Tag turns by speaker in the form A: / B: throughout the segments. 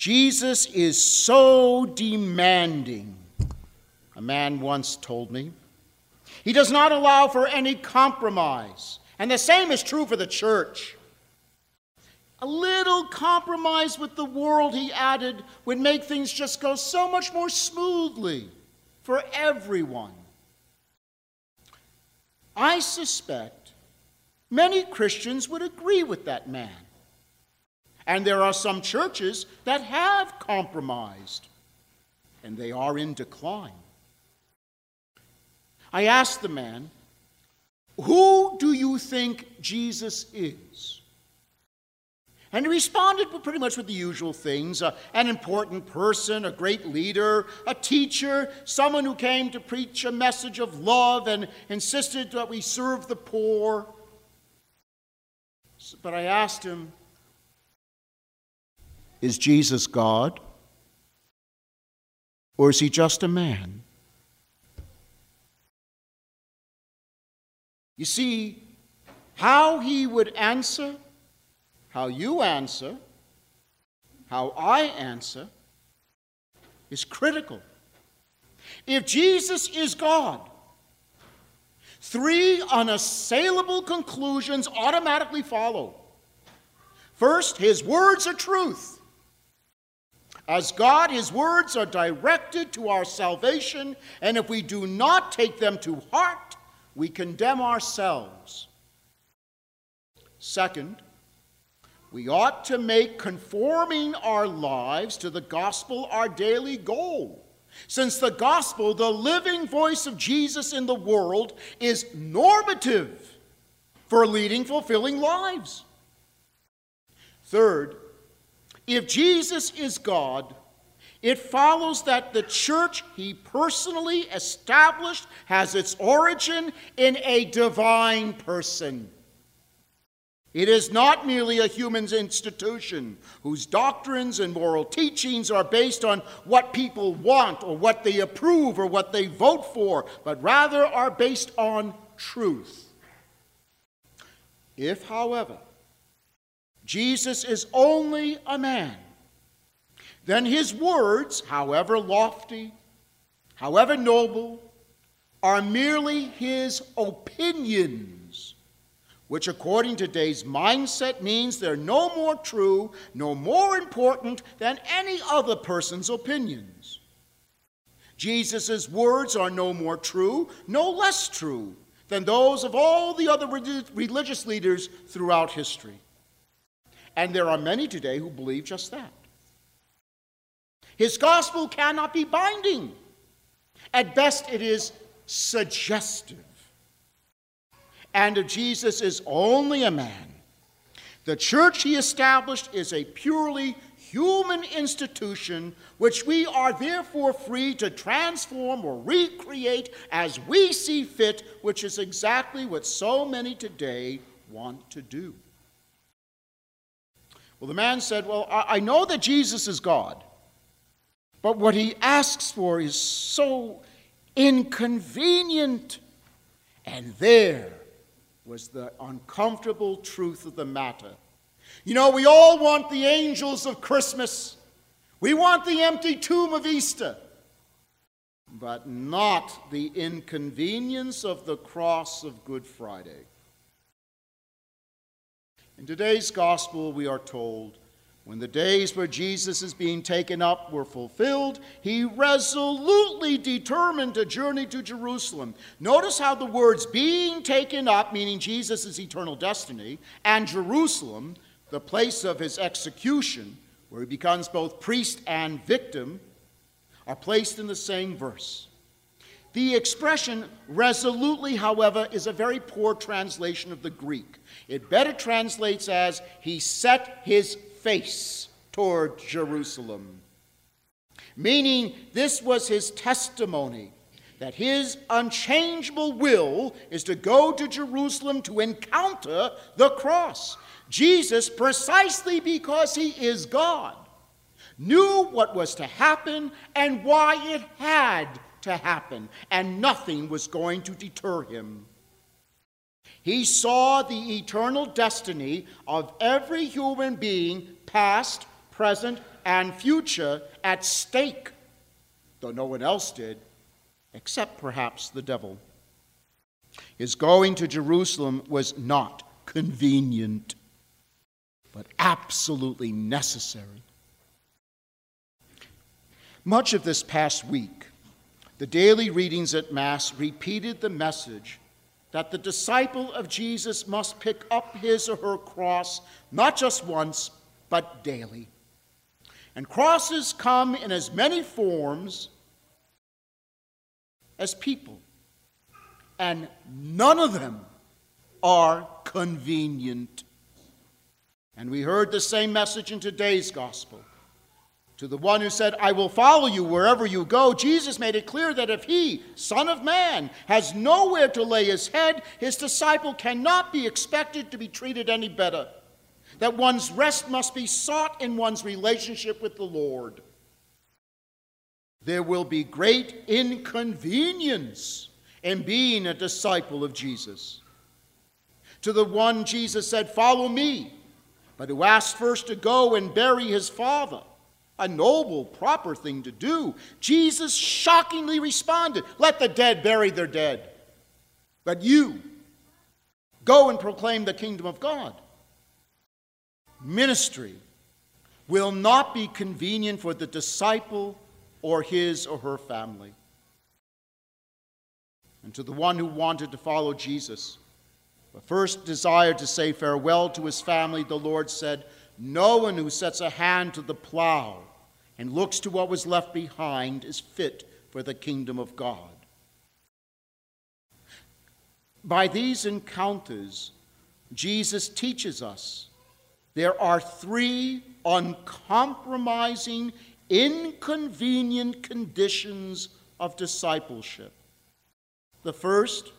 A: Jesus is so demanding, a man once told me. He does not allow for any compromise. And the same is true for the church. A little compromise with the world, he added, would make things just go so much more smoothly for everyone. I suspect many Christians would agree with that man. And there are some churches that have compromised, and they are in decline. I asked the man, Who do you think Jesus is? And he responded pretty much with the usual things uh, an important person, a great leader, a teacher, someone who came to preach a message of love and insisted that we serve the poor. But I asked him, Is Jesus God? Or is he just a man? You see, how he would answer, how you answer, how I answer is critical. If Jesus is God, three unassailable conclusions automatically follow. First, his words are truth. As God, his words are directed to our salvation, and if we do not take them to heart, we condemn ourselves. Second, we ought to make conforming our lives to the gospel our daily goal. Since the gospel, the living voice of Jesus in the world, is normative for leading fulfilling lives. Third, if Jesus is God, it follows that the church he personally established has its origin in a divine person. It is not merely a human institution whose doctrines and moral teachings are based on what people want or what they approve or what they vote for, but rather are based on truth. If, however, Jesus is only a man, then his words, however lofty, however noble, are merely his opinions, which, according to today's mindset, means they're no more true, no more important than any other person's opinions. Jesus' words are no more true, no less true than those of all the other religious leaders throughout history. And there are many today who believe just that. His gospel cannot be binding. At best, it is suggestive. And if Jesus is only a man, the church he established is a purely human institution which we are therefore free to transform or recreate as we see fit, which is exactly what so many today want to do. Well, the man said, Well, I know that Jesus is God. But what he asks for is so inconvenient. And there was the uncomfortable truth of the matter. You know, we all want the angels of Christmas, we want the empty tomb of Easter, but not the inconvenience of the cross of Good Friday. In today's gospel, we are told when the days where Jesus is being taken up were fulfilled, he resolutely determined to journey to Jerusalem. Notice how the words being taken up, meaning Jesus' eternal destiny, and Jerusalem, the place of his execution, where he becomes both priest and victim, are placed in the same verse. The expression resolutely, however, is a very poor translation of the Greek. It better translates as he set his face toward Jerusalem. Meaning, this was his testimony that his unchangeable will is to go to Jerusalem to encounter the cross. Jesus, precisely because he is God, knew what was to happen and why it had to happen, and nothing was going to deter him. He saw the eternal destiny of every human being, past, present, and future at stake, though no one else did, except perhaps the devil. His going to Jerusalem was not convenient, but absolutely necessary. Much of this past week, the daily readings at Mass repeated the message that the disciple of Jesus must pick up his or her cross not just once, but daily. And crosses come in as many forms as people, and none of them are convenient. And we heard the same message in today's gospel. To the one who said, I will follow you wherever you go, Jesus made it clear that if he, Son of Man, has nowhere to lay his head, his disciple cannot be expected to be treated any better. That one's rest must be sought in one's relationship with the Lord. There will be great inconvenience in being a disciple of Jesus. To the one Jesus said, Follow me, but who asked first to go and bury his father a noble, proper thing to do. Jesus shockingly responded, Let the dead bury their dead. But you, go and proclaim the kingdom of God. Ministry will not be convenient for the disciple or his or her family. And to the one who wanted to follow Jesus, but first desired to say farewell to his family, the Lord said, No one who sets a hand to the plow and looks to what was left behind is fit for the kingdom of God. By these encounters, Jesus teaches us there are three uncompromising, inconvenient conditions of discipleship. The first,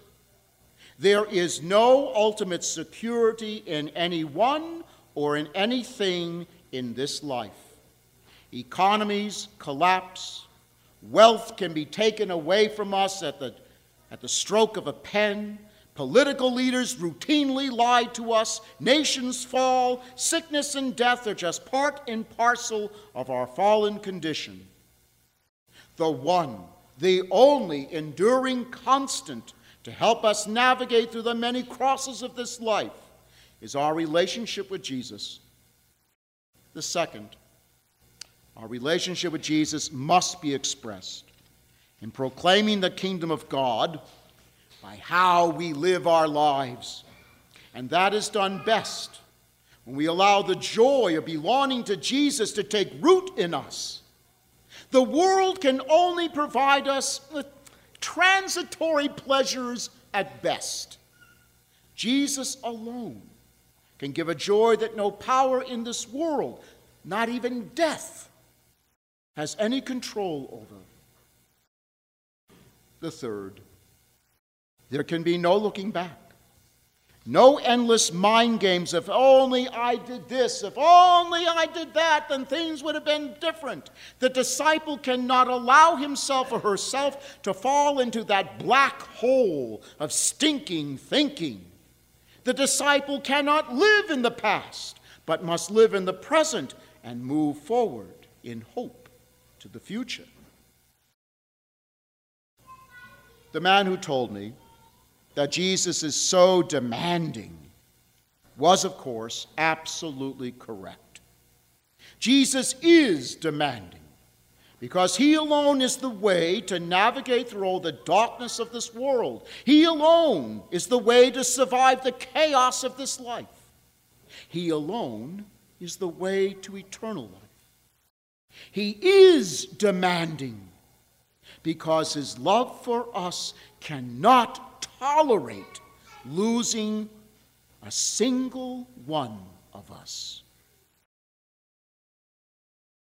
A: there is no ultimate security in anyone or in anything in this life. Economies collapse. Wealth can be taken away from us at the, at the stroke of a pen. Political leaders routinely lie to us. Nations fall. Sickness and death are just part and parcel of our fallen condition. The one, the only enduring constant to help us navigate through the many crosses of this life is our relationship with Jesus. The second, our relationship with Jesus must be expressed in proclaiming the kingdom of God by how we live our lives. And that is done best when we allow the joy of belonging to Jesus to take root in us. The world can only provide us with transitory pleasures at best. Jesus alone can give a joy that no power in this world, not even death, has any control over. The third, there can be no looking back. No endless mind games. If only I did this, if only I did that, then things would have been different. The disciple cannot allow himself or herself to fall into that black hole of stinking thinking. The disciple cannot live in the past, but must live in the present and move forward in hope to the future. The man who told me that Jesus is so demanding was, of course, absolutely correct. Jesus is demanding because he alone is the way to navigate through all the darkness of this world. He alone is the way to survive the chaos of this life. He alone is the way to eternal life. He is demanding because his love for us cannot tolerate losing a single one of us.